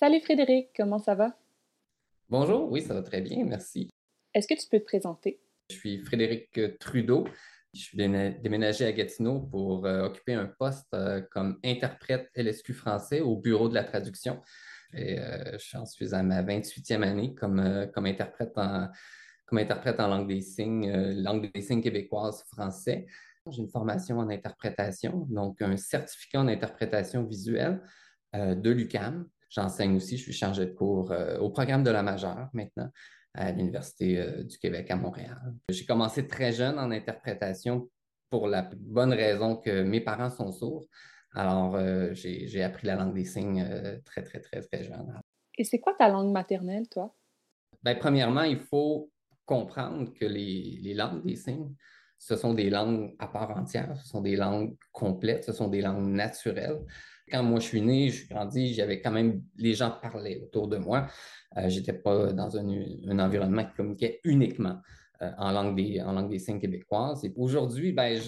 Salut Frédéric, comment ça va? Bonjour, oui, ça va très bien, merci. Est-ce que tu peux te présenter? Je suis Frédéric Trudeau. Je suis déménagé à Gatineau pour euh, occuper un poste euh, comme interprète LSQ français au bureau de la traduction. Et euh, je suis à ma 28e année comme, comme, interprète en, comme interprète en langue des signes, langue des signes québécoise français. J'ai une formation en interprétation, donc un certificat en interprétation visuelle de l'UCAM. J'enseigne aussi, je suis chargé de cours au programme de la majeure maintenant à l'Université euh, du Québec à Montréal. J'ai commencé très jeune en interprétation pour la bonne raison que mes parents sont sourds. Alors, euh, j'ai appris la langue des signes euh, très, très, très, très jeune. Et c'est quoi ta langue maternelle, toi? Bien, premièrement, il faut comprendre que les, les, langues des signes, ce sont des langues à part entière, ce sont des langues complètes, ce sont des langues naturelles. Quand moi je suis né, je suis grandi, j'avais quand même, les gens parlaient autour de moi. Euh, je n'étais pas dans un, environnement qui communiquait uniquement euh, en, langue des, signes québécoises. Aujourd'hui, ben,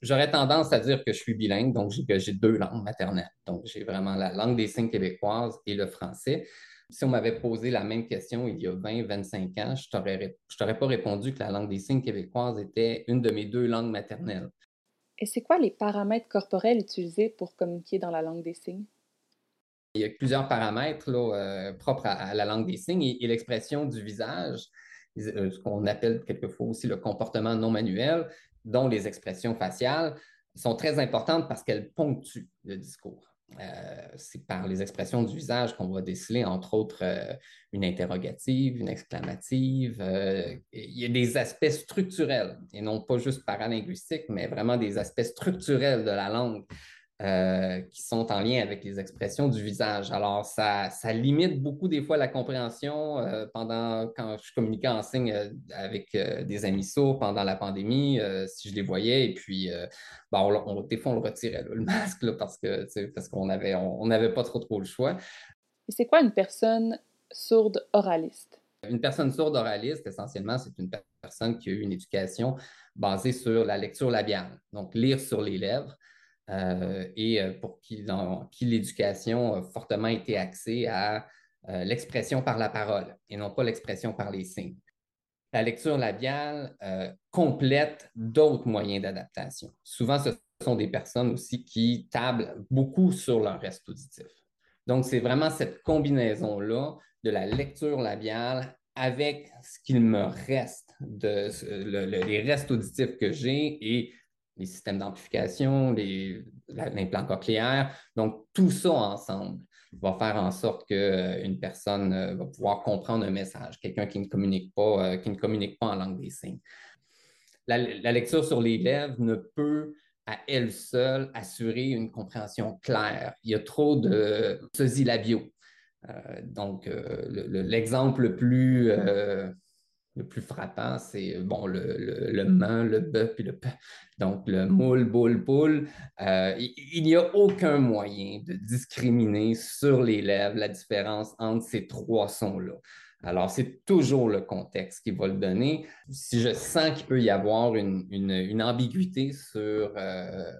j'aurais tendance à dire que je suis bilingue, donc j'ai deux langues maternelles. Donc, j'ai vraiment la langue des signes québécoises et le français. Si on m'avait posé la même question il y a 20, 25 ans, je ne t'aurais pas répondu que la langue des signes québécoises était une de mes deux langues maternelles. Et c'est quoi les paramètres corporels utilisés pour communiquer dans la langue des signes? Il y a plusieurs paramètres euh, propres à, la langue des signes et, l'expression du visage, euh, ce qu'on appelle quelquefois aussi le comportement non manuel, dont les expressions faciales sont très importantes parce qu'elles ponctuent le discours. Euh, c'est par les expressions du visage qu'on va déceler, entre autres, une interrogative, une exclamative. il y a des aspects structurels, et non pas juste paralinguistiques, mais vraiment des aspects structurels de la langue euh, qui sont en lien avec les expressions du visage. Alors, ça, ça limite beaucoup des fois la compréhension euh, pendant quand je communiquais en signe euh, avec des amis sourds pendant la pandémie, si je les voyais, et puis bon, on, des fois on le retirait, le masque, parce que parce qu'on n'avait on, n'avait pas trop trop le choix. Et c'est quoi une personne sourde oraliste? Une personne sourde oraliste, essentiellement, c'est une personne qui a eu une éducation basée sur la lecture labiale, donc lire sur les lèvres. Euh, et euh, pour qui, qui l'éducation a fortement été axée à euh, l'expression par la parole et non pas l'expression par les signes. La lecture labiale complète d'autres moyens d'adaptation. Souvent, ce sont des personnes aussi qui tablent beaucoup sur leur reste auditif. Donc, c'est vraiment cette combinaison-là de la lecture labiale avec ce qu'il me reste, les restes auditifs que j'ai et les systèmes d'amplification, l'implant cochléaire. Donc, tout ça ensemble va faire en sorte qu'une euh, personne euh, va pouvoir comprendre un message, quelqu'un qui ne communique pas, euh, qui ne communique pas en langue des signes. La, lecture sur les lèvres ne peut à elle seule assurer une compréhension claire. Il y a trop de sosie labiaux. donc, l'exemple le, plus le plus frappant, c'est bon, le, le, le man, le bœuf puis le p. Donc, le moule, boule, poule. Euh, il n'y a aucun moyen de discriminer sur les lèvres la différence entre ces trois sons-là. Alors, c'est toujours le contexte qui va le donner. Si je sens qu'il peut y avoir une, une, ambiguïté sur, euh,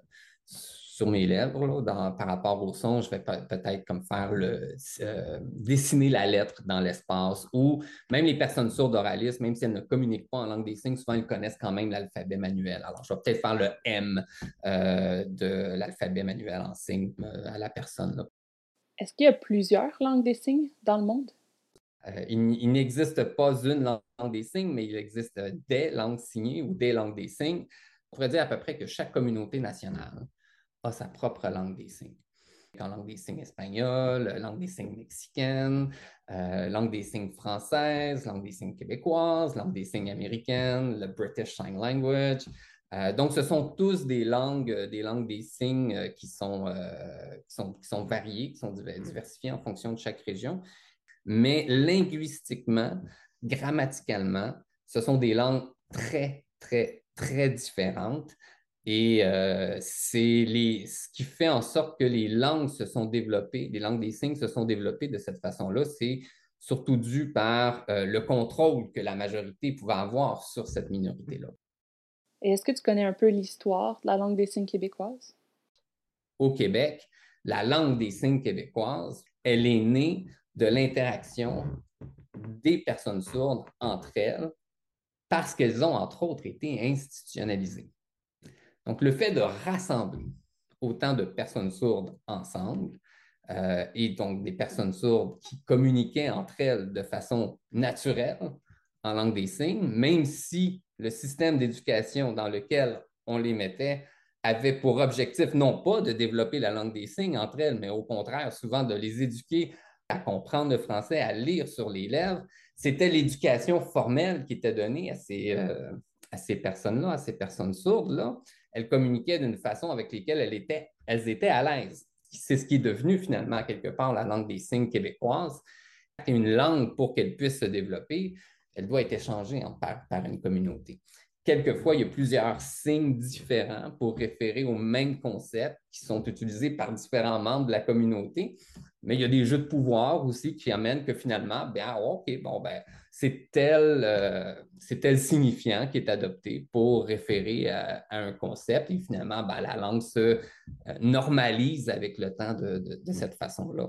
sur mes lèvres par rapport au son, je vais peut-être comme faire le euh, dessiner la lettre dans l'espace ou même les personnes sourdes oralistes, même si elles ne communiquent pas en langue des signes, souvent elles connaissent quand même l'alphabet manuel. Alors, je vais peut-être faire le M euh, de l'alphabet manuel en signe euh, à la personne. Est-ce qu'il y a plusieurs langues des signes dans le monde? il, n'existe pas une langue des signes, mais il existe des langues signées ou des langues des signes. On pourrait dire à peu près que chaque communauté nationale a sa propre langue des signes. En langue des signes espagnole, langue des signes mexicaine, euh, langue des signes française, langue des signes québécoise, langue des signes américaine, le British Sign Language. Euh, donc, ce sont tous des langues, des langues des signes euh, qui sont, qui sont, qui sont variées, qui sont diversifiées en fonction de chaque région. Mais linguistiquement, grammaticalement, ce sont des langues très, très, très différentes et euh, c'est ce qui fait en sorte que les langues se sont développées, les langues des signes se sont développées de cette façon-là. C'est surtout dû par euh, le contrôle que la majorité pouvait avoir sur cette minorité-là. Et est-ce que tu connais un peu l'histoire de la langue des signes québécoise? Au Québec, la langue des signes québécoise elle est née de l'interaction des personnes sourdes entre elles parce qu'elles ont, entre autres, été institutionnalisées. Donc, le fait de rassembler autant de personnes sourdes ensemble, euh, et donc des personnes sourdes qui communiquaient entre elles de façon naturelle en langue des signes, même si le système d'éducation dans lequel on les mettait avait pour objectif non pas de développer la langue des signes entre elles, mais au contraire, souvent de les éduquer à comprendre le français, à lire sur les lèvres. C'était l'éducation formelle qui était donnée à ces, euh, à ces personnes-là, à ces personnes sourdes-là. Elles communiquaient d'une façon avec laquelle elles étaient, elles étaient à l'aise. C'est ce qui est devenu finalement quelque part la langue des signes québécoise. Une langue pour qu'elle puisse se développer, elle doit être échangée en par, par une communauté. Quelquefois, il y a plusieurs signes différents pour référer au même concept qui sont utilisés par différents membres de la communauté. Mais il y a des jeux de pouvoir aussi qui amènent que finalement, ben, ah, OK, bon, ben, c'est tel, euh, tel, signifiant qui est adopté pour référer à, un concept et finalement, ben, la langue se euh, normalise avec le temps de cette façon-là.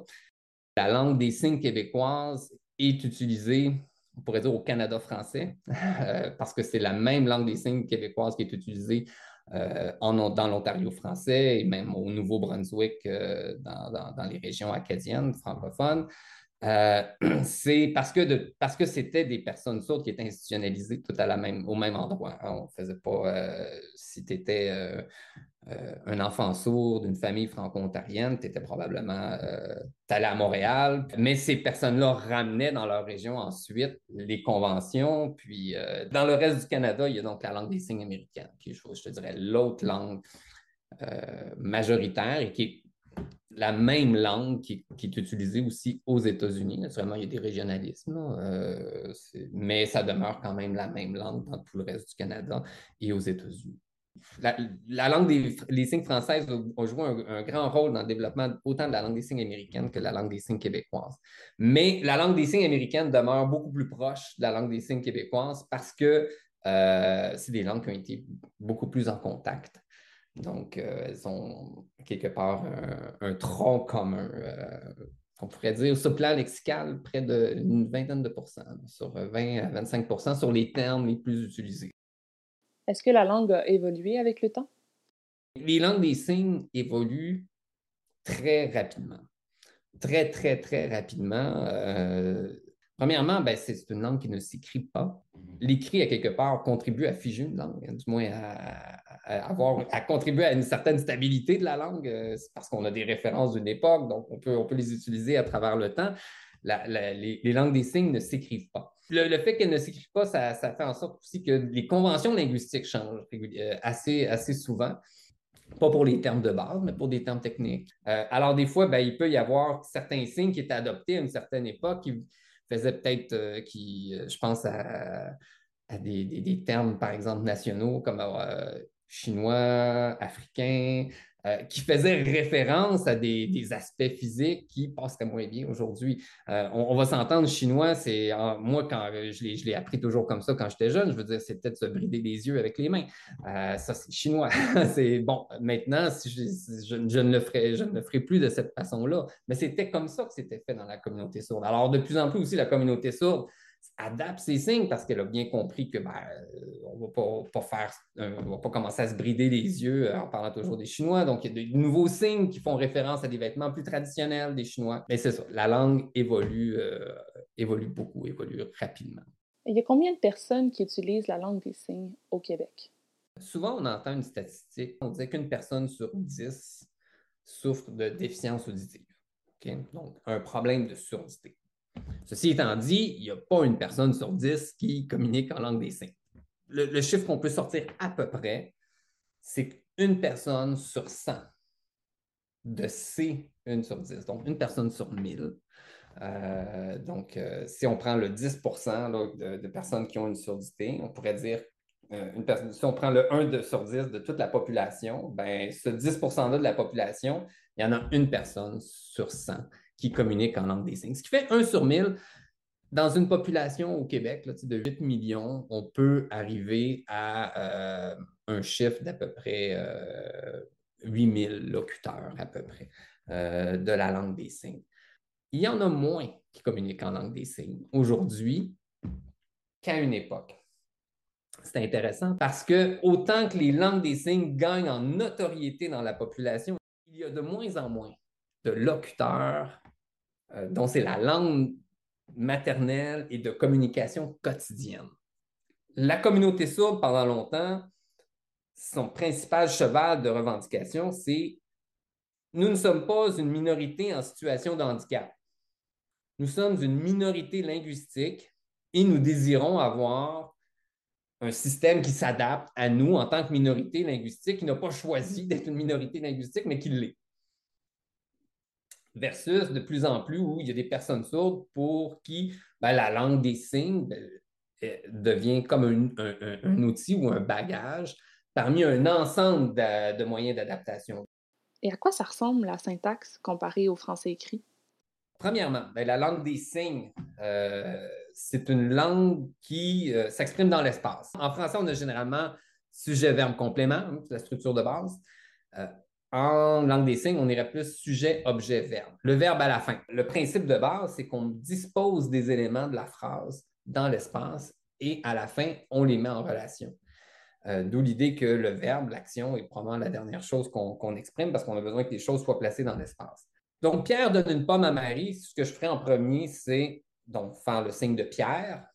La langue des signes québécoises est utilisée on pourrait dire au Canada français, euh, parce que c'est la même langue des signes québécoise qui est utilisée euh, dans l'Ontario français et même au Nouveau-Brunswick euh, dans, les régions acadiennes francophones. c'est parce que, parce que c'était des personnes sourdes qui étaient institutionnalisées tout à la même, au même endroit. On faisait pas, si tu étais euh, un enfant sourd d'une famille franco-ontarienne, tu étais probablement euh, allé à Montréal. Mais ces personnes-là ramenaient dans leur région ensuite les conventions. Puis euh, dans le reste du Canada, il y a donc la langue des signes américaine, qui est, je te dirais, l'autre langue majoritaire et qui est la même langue qui, est utilisée aussi aux États-Unis. Naturellement, il y a des régionalismes, mais ça demeure quand même la même langue dans tout le reste du Canada et aux États-Unis la, langue des signes françaises a, joué un, grand rôle dans le développement autant de la langue des signes américaine que de la langue des signes québécoise. Mais la langue des signes américaine demeure beaucoup plus proche de la langue des signes québécoise parce que euh, c'est des langues qui ont été beaucoup plus en contact. Donc, euh, elles ont quelque part un, tronc commun. Euh, on pourrait dire, sur le plan lexical, près d'une vingtaine de pourcents, sur 20 à 25% sur les termes les plus utilisés. Est-ce que la langue a évolué avec le temps? Les langues des signes évoluent très rapidement. Très, très, très rapidement. Euh, premièrement, ben, c'est une langue qui ne s'écrit pas. L'écrit, à quelque part, contribue à figer une langue, hein, du moins à, avoir, à contribuer à une certaine stabilité de la langue. Euh, c'est parce qu'on a des références d'une époque, donc on peut, on peut les utiliser à travers le temps. les, langues des signes ne s'écrivent pas le, fait qu'elle ne s'écrivent pas, ça, fait en sorte aussi que les conventions linguistiques changent euh, assez, assez souvent. Pas pour les termes de base, mais pour des termes techniques. Euh, alors, des fois, ben, il peut y avoir certains signes qui étaient adoptés à une certaine époque qui faisaient peut-être, euh, qui, je pense à, des, termes, par exemple, nationaux comme chinois, africain, euh, qui faisait référence à des, aspects physiques qui passeraient moins bien aujourd'hui. Euh, on, va s'entendre, chinois, c'est moi, quand je l'ai appris toujours comme ça quand j'étais jeune, je veux dire, c'est peut-être se brider les yeux avec les mains. Euh, ça, c'est chinois. c'est bon, maintenant, si je, ne le ferai, je ne le ferai plus de cette façon-là. Mais c'était comme ça que c'était fait dans la communauté sourde. Alors, de plus en plus aussi, la communauté sourde adapte ses signes parce qu'elle a bien compris que ben, euh, on ne va pas, faire, va pas commencer à se brider les yeux euh, en parlant toujours des Chinois. Donc, il y a de nouveaux signes qui font référence à des vêtements plus traditionnels des Chinois. Mais c'est ça, la langue évolue, euh, évolue beaucoup, évolue rapidement. Il y a combien de personnes qui utilisent la langue des signes au Québec? Souvent, on entend une statistique. On dit qu'une personne sur dix souffre de déficience auditive. Donc, un problème de surdité. Ceci étant dit, il n'y a pas une personne sur dix qui communique en langue des signes. Le, chiffre qu'on peut sortir à peu près, c'est qu'une personne sur 100 de C, une sur 10, donc une personne sur 1000. Euh, donc, euh, si on prend le 10 de, personnes qui ont une surdité, on pourrait dire, euh, une personne, si on prend le 1 sur 10 de toute la population, ben, ce 10 là de la population, il y en a une personne sur 100 qui communiquent en langue des signes. Ce qui fait 1 sur 1000. Dans une population au Québec là, de 8 millions, on peut arriver à euh, un chiffre d'à peu près euh, 8000 locuteurs à peu près euh, de la langue des signes. il y en a moins qui communiquent en langue des signes aujourd'hui qu'à une époque. C'est intéressant parce que autant que les langues des signes gagnent en notoriété dans la population, il y a de moins en moins de locuteurs euh, dont c'est la langue maternelle et de communication quotidienne. La communauté sourde, pendant longtemps, son principal cheval de revendication, c'est nous ne sommes pas une minorité en situation de handicap. Nous sommes une minorité linguistique et nous désirons avoir un système qui s'adapte à nous en tant que minorité linguistique, qui n'a pas choisi d'être une minorité linguistique, mais qui l'est. Versus de plus en plus où il y a des personnes sourdes pour qui ben, la langue des signes ben, devient comme un, outil ou un bagage parmi un ensemble de moyens d'adaptation. Et à quoi ça ressemble la syntaxe comparée au français écrit? Premièrement, ben, la langue des signes, euh, c'est une langue qui euh, s'exprime dans l'espace. En français, on a généralement sujet, verbe, complément, hein, la structure de base. Euh, en langue des signes, on irait plus sujet, objet, verbe. Le verbe à la fin. Le principe de base, c'est qu'on dispose des éléments de la phrase dans l'espace et à la fin, on les met en relation. D'où l'idée que le verbe, l'action, est probablement la dernière chose qu'on exprime parce qu'on a besoin que les choses soient placées dans l'espace. Donc, Pierre donne une pomme à Marie. Ce que je ferai en premier, c'est donc faire le signe de Pierre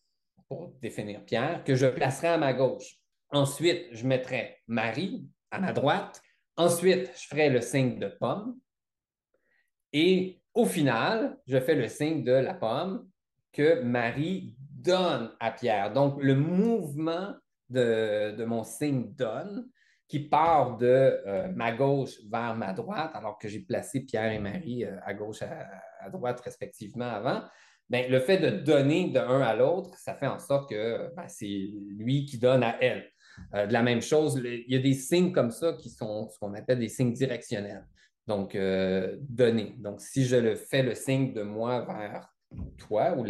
pour définir Pierre, que je placerai à ma gauche. Ensuite, je mettrai Marie à ma droite. Ensuite, je ferai le signe de pomme. Et au final, je fais le signe de la pomme que Marie donne à Pierre. Donc, le mouvement de, mon signe donne qui part de euh, ma gauche vers ma droite, alors que j'ai placé Pierre et Marie euh, à gauche, à, à, droite respectivement avant, bien, le fait de donner de un à l'autre, ça fait en sorte que ben, c'est lui qui donne à elle. Euh, de la même chose, il y a des signes comme ça qui sont ce qu'on appelle des signes directionnels. Donc, donner. Donc, si je le fais le signe de moi vers toi, ou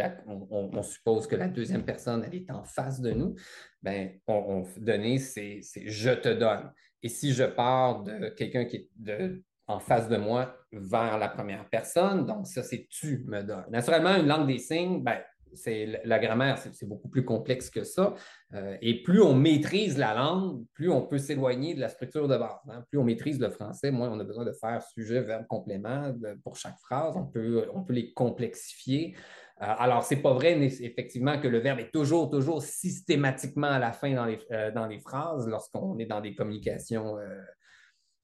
on, suppose que la deuxième personne, elle est en face de nous, ben, on, donner, c'est je te donne. Et si je pars de quelqu'un qui est de, en face de moi vers la première personne, donc ça, c'est tu me donnes. Naturellement, une langue des signes, ben, c'est la grammaire, c'est beaucoup plus complexe que ça. Euh, et plus on maîtrise la langue, plus on peut s'éloigner de la structure de base. Hein. Plus on maîtrise le français, moins on a besoin de faire sujet, verbe, complément pour chaque phrase. On peut, les complexifier. Euh, alors, ce n'est pas vrai, effectivement, que le verbe est toujours, toujours systématiquement à la fin dans les, euh, dans les phrases lorsqu'on est dans des communications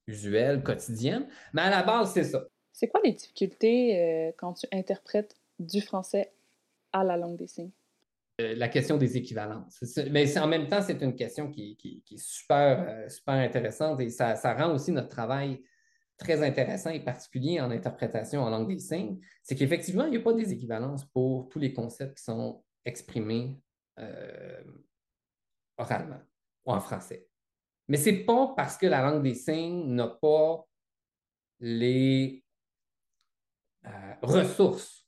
usuelles, quotidiennes. Mais à la base, c'est ça. C'est quoi les difficultés quand tu interprètes du français à la langue des signes? Euh, la question des équivalences. Mais en même temps, c'est une question qui, est super, euh, super intéressante et ça, rend aussi notre travail très intéressant et particulier en interprétation en langue des signes. C'est qu'effectivement, il n'y a pas des équivalences pour tous les concepts qui sont exprimés euh, oralement ou en français. Mais ce n'est pas parce que la langue des signes n'a pas les ressources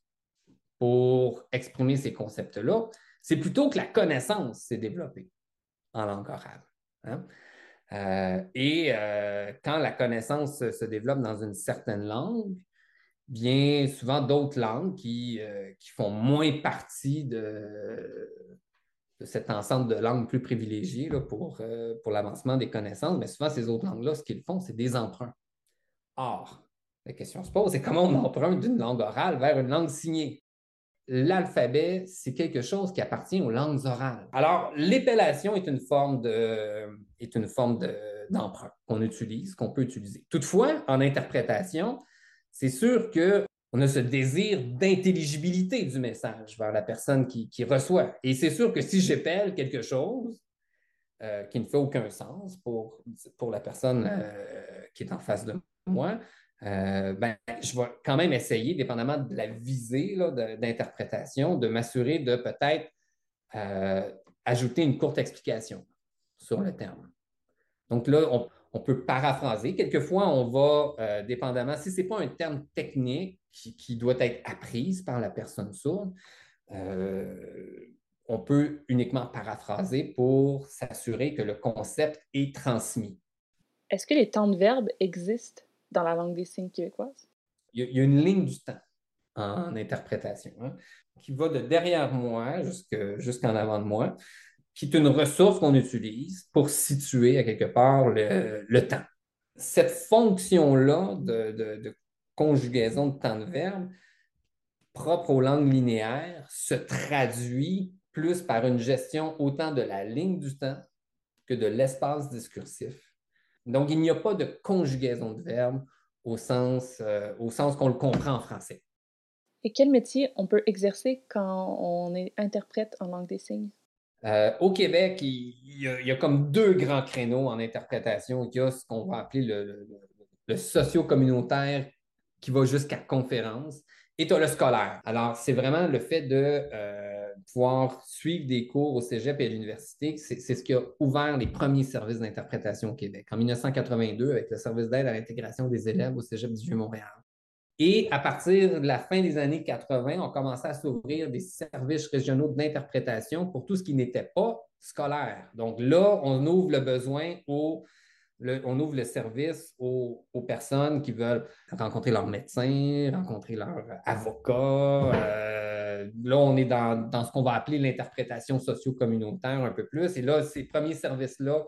pour exprimer ces concepts-là, c'est plutôt que la connaissance s'est développée en langue orale. Hein. Euh, et euh, quand la connaissance se développe dans une certaine langue, bien souvent d'autres langues qui, euh, qui, font moins partie de, cet ensemble de langues plus privilégiées pour, pour l'avancement des connaissances, mais souvent ces autres langues-là, ce qu'ils font, c'est des emprunts. Or, la question se pose, c'est comment on emprunte d'une langue orale vers une langue signée? L'alphabet, c'est quelque chose qui appartient aux langues orales. Alors, l'épellation est une forme de, est une forme d'emprunt qu'on utilise, qu'on peut utiliser. Toutefois, en interprétation, c'est sûr qu'on a ce désir d'intelligibilité du message vers la personne qui, reçoit. Et c'est sûr que si j'épelle quelque chose euh, qui ne fait aucun sens pour, pour la personne euh, qui est en face de moi, euh, ben, je vais quand même essayer, dépendamment de la visée d'interprétation, de, m'assurer de peut-être euh, ajouter une courte explication sur le terme. Donc là, on, peut paraphraser. Quelquefois, on va, euh, dépendamment, si ce n'est pas un terme technique qui, doit être apprise par la personne sourde, on peut uniquement paraphraser pour s'assurer que le concept est transmis. Est-ce que les temps de verbe existent? Dans la langue des signes québécoise? Il y, a, une ligne du temps. en interprétation, hein, qui va de derrière moi jusqu'en avant de moi, qui est une ressource qu'on utilise pour situer à quelque part le, temps. Cette fonction-là de, conjugaison de temps de verbe, propre aux langues linéaires, se traduit plus par une gestion autant de la ligne du temps que de l'espace discursif. Donc, il n'y a pas de conjugaison de verbe au sens, euh, au sens qu'on le comprend en français. Et quel métier on peut exercer quand on est interprète en langue des signes? Euh, au Québec, il, y a, comme deux grands créneaux en interprétation. Il y a ce qu'on va appeler le, le, socio-communautaire qui va jusqu'à conférence et tu as le scolaire. Alors, c'est vraiment le fait de euh, pouvoir suivre des cours au cégep et à l'université. C'est ce qui a ouvert les premiers services d'interprétation au Québec. En 1982, avec le service d'aide à l'intégration des élèves au cégep du Vieux-Montréal. Et à partir de la fin des années 80, on commençait à s'ouvrir des services régionaux d'interprétation pour tout ce qui n'était pas scolaire. Donc là, on ouvre le besoin on ouvre le service aux, personnes qui veulent rencontrer leur médecin, rencontrer leur avocat. Euh, là, on est dans, ce qu'on va appeler l'interprétation socio-communautaire un peu plus. Et là, ces premiers services-là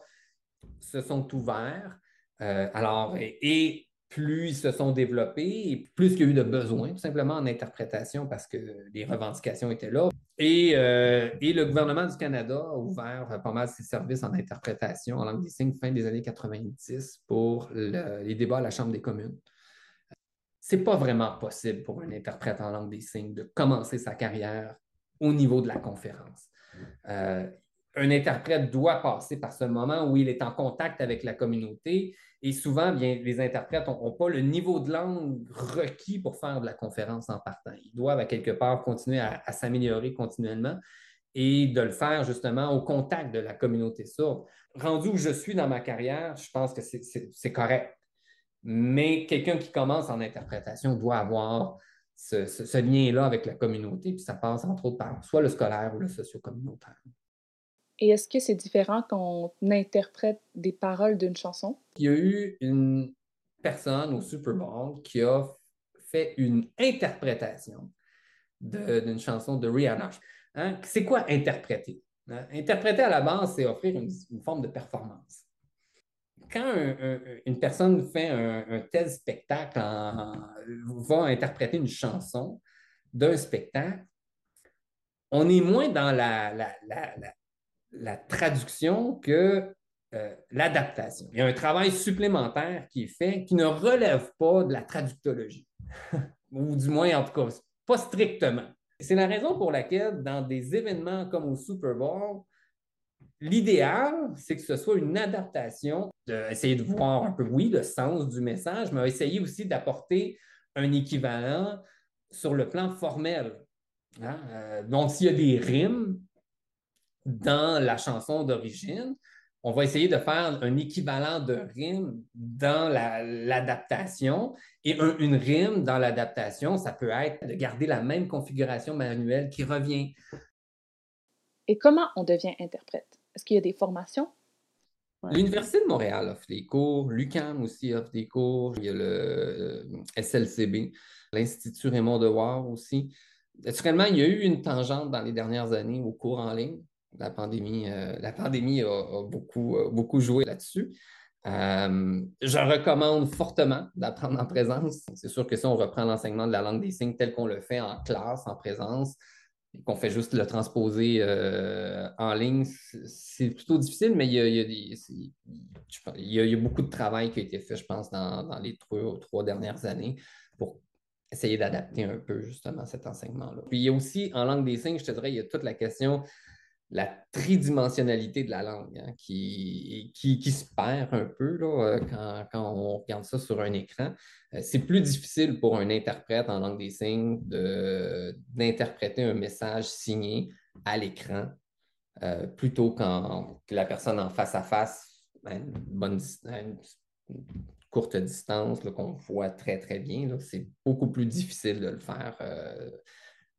se sont ouverts. Euh, alors, et plus ils se sont développés plus il y a eu de besoins, tout simplement en interprétation parce que les revendications étaient là. Et, euh, le gouvernement du Canada a ouvert pas mal ses services en interprétation en langue des signes fin des années 90 pour les débats à la Chambre des communes. Ce n'est pas vraiment possible pour un interprète en langue des signes de commencer sa carrière au niveau de la conférence. Euh, un interprète doit passer par ce moment où il est en contact avec la communauté et souvent, bien, les interprètes n'ont pas le niveau de langue requis pour faire de la conférence en partant. Ils doivent à quelque part continuer à, s'améliorer continuellement et de le faire justement au contact de la communauté sourde. Rendu où je suis dans ma carrière, je pense que c'est correct. Mais quelqu'un qui commence en interprétation doit avoir ce, ce lien-là avec la communauté, puis ça passe entre autres par soit le scolaire ou le socio-communautaire. Et est-ce que c'est différent quand on interprète des paroles d'une chanson? Il y a eu une personne au Super Bowl qui a fait une interprétation d'une chanson de Rihanna. Hein? C'est quoi interpréter? Hein? Interpréter à la base, c'est offrir une, forme de performance. Quand une personne fait un, tel spectacle, va interpréter une chanson d'un spectacle, on est moins dans la, la traduction que euh, l'adaptation. Il y a un travail supplémentaire qui est fait qui ne relève pas de la traductologie, ou du moins, en tout cas, pas strictement. C'est la raison pour laquelle, dans des événements comme au Super Bowl, l'idéal, c'est que ce soit une adaptation, d'essayer de voir un peu, oui, le sens du message, mais essayer aussi d'apporter un équivalent sur le plan formel. Hein. Euh, donc, s'il y a des rimes, dans la chanson d'origine, on va essayer de faire un équivalent de rime dans l'adaptation. et une rime dans l'adaptation, ça peut être de garder la même configuration manuelle qui revient. Et comment on devient interprète? Est-ce qu'il y a des formations? L'Université de Montréal offre des cours, l'UQAM aussi offre des cours, il y a le euh, SLCB, l'Institut Raymond Devoir aussi. Naturellement, il y a eu une tangente dans les dernières années aux cours en ligne la pandémie, euh, la pandémie a, beaucoup, beaucoup joué là-dessus. Euh, je recommande fortement d'apprendre en présence. C'est sûr que si on reprend l'enseignement de la langue des signes tel qu'on le fait en classe, en présence, et qu'on fait juste le transposer euh, en ligne, c'est plutôt difficile, mais il y, a, beaucoup de travail qui a été fait, je pense, dans, les trois, trois, dernières années pour essayer d'adapter un peu justement cet enseignement-là. Puis il y a aussi, en langue des signes, je te dirais, il y a toute la question la tridimensionnalité de la langue hein, qui, qui, se perd un peu là, euh, quand, on regarde ça sur un écran. Euh, c'est plus difficile pour un interprète en langue des signes d'interpréter un message signé à l'écran euh, plutôt quand la personne en face à face, à une, bonne, courte distance qu'on voit très très bien. C'est beaucoup plus difficile de le faire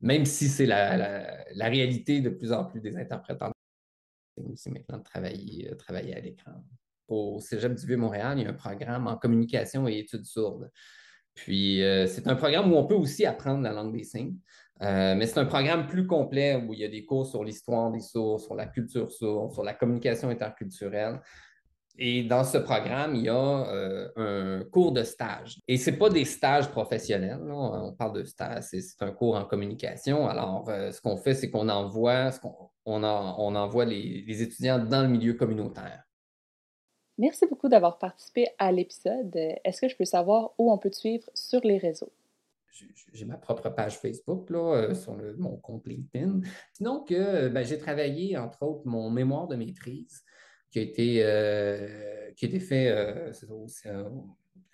même si c'est la, réalité de plus en plus des interprétants. C'est maintenant de travailler, euh, travailler à l'écran. Au Cégep du Vieux-Montréal, il y a un programme en communication et études sourdes. Puis, euh, c'est un programme où on peut aussi apprendre la langue des signes. Euh, mais c'est un programme plus complet où il y a des cours sur l'histoire des sourds, sur la culture sourde, sur la communication interculturelle. Et dans ce programme, il y a euh, un cours de stage. Et ce n'est pas des stages professionnels, on parle de stage, c'est un cours en communication. Alors, ce qu'on fait, c'est qu'on envoie, on, envoie les étudiants dans le milieu communautaire. Merci beaucoup d'avoir participé à l'épisode. Est-ce que je peux savoir où on peut te suivre sur les réseaux? J'ai ma propre page Facebook là, euh, sur mon compte LinkedIn. Sinon, que ben, j'ai travaillé, entre autres, mon mémoire de maîtrise qui a été, euh, qui a été fait euh,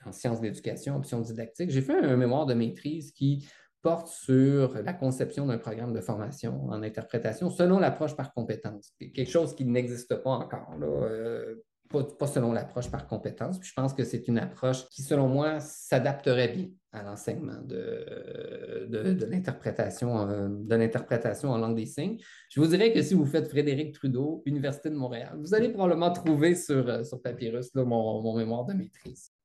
en sciences d'éducation, options didactiques. J'ai fait un mémoire de maîtrise qui porte sur la conception d'un programme de formation en interprétation selon l'approche par compétence. Quelque chose qui n'existe pas encore. Là, pas, selon l'approche par compétence. je pense que c'est une approche qui, selon moi, s'adapterait bien à l'enseignement de, de, l'interprétation, euh, de l'interprétation en langue des signes. Je vous dirais que si vous faites Frédéric Trudeau, Université de Montréal, vous allez probablement trouver sur, euh, Papyrus mon, mon mémoire de maîtrise.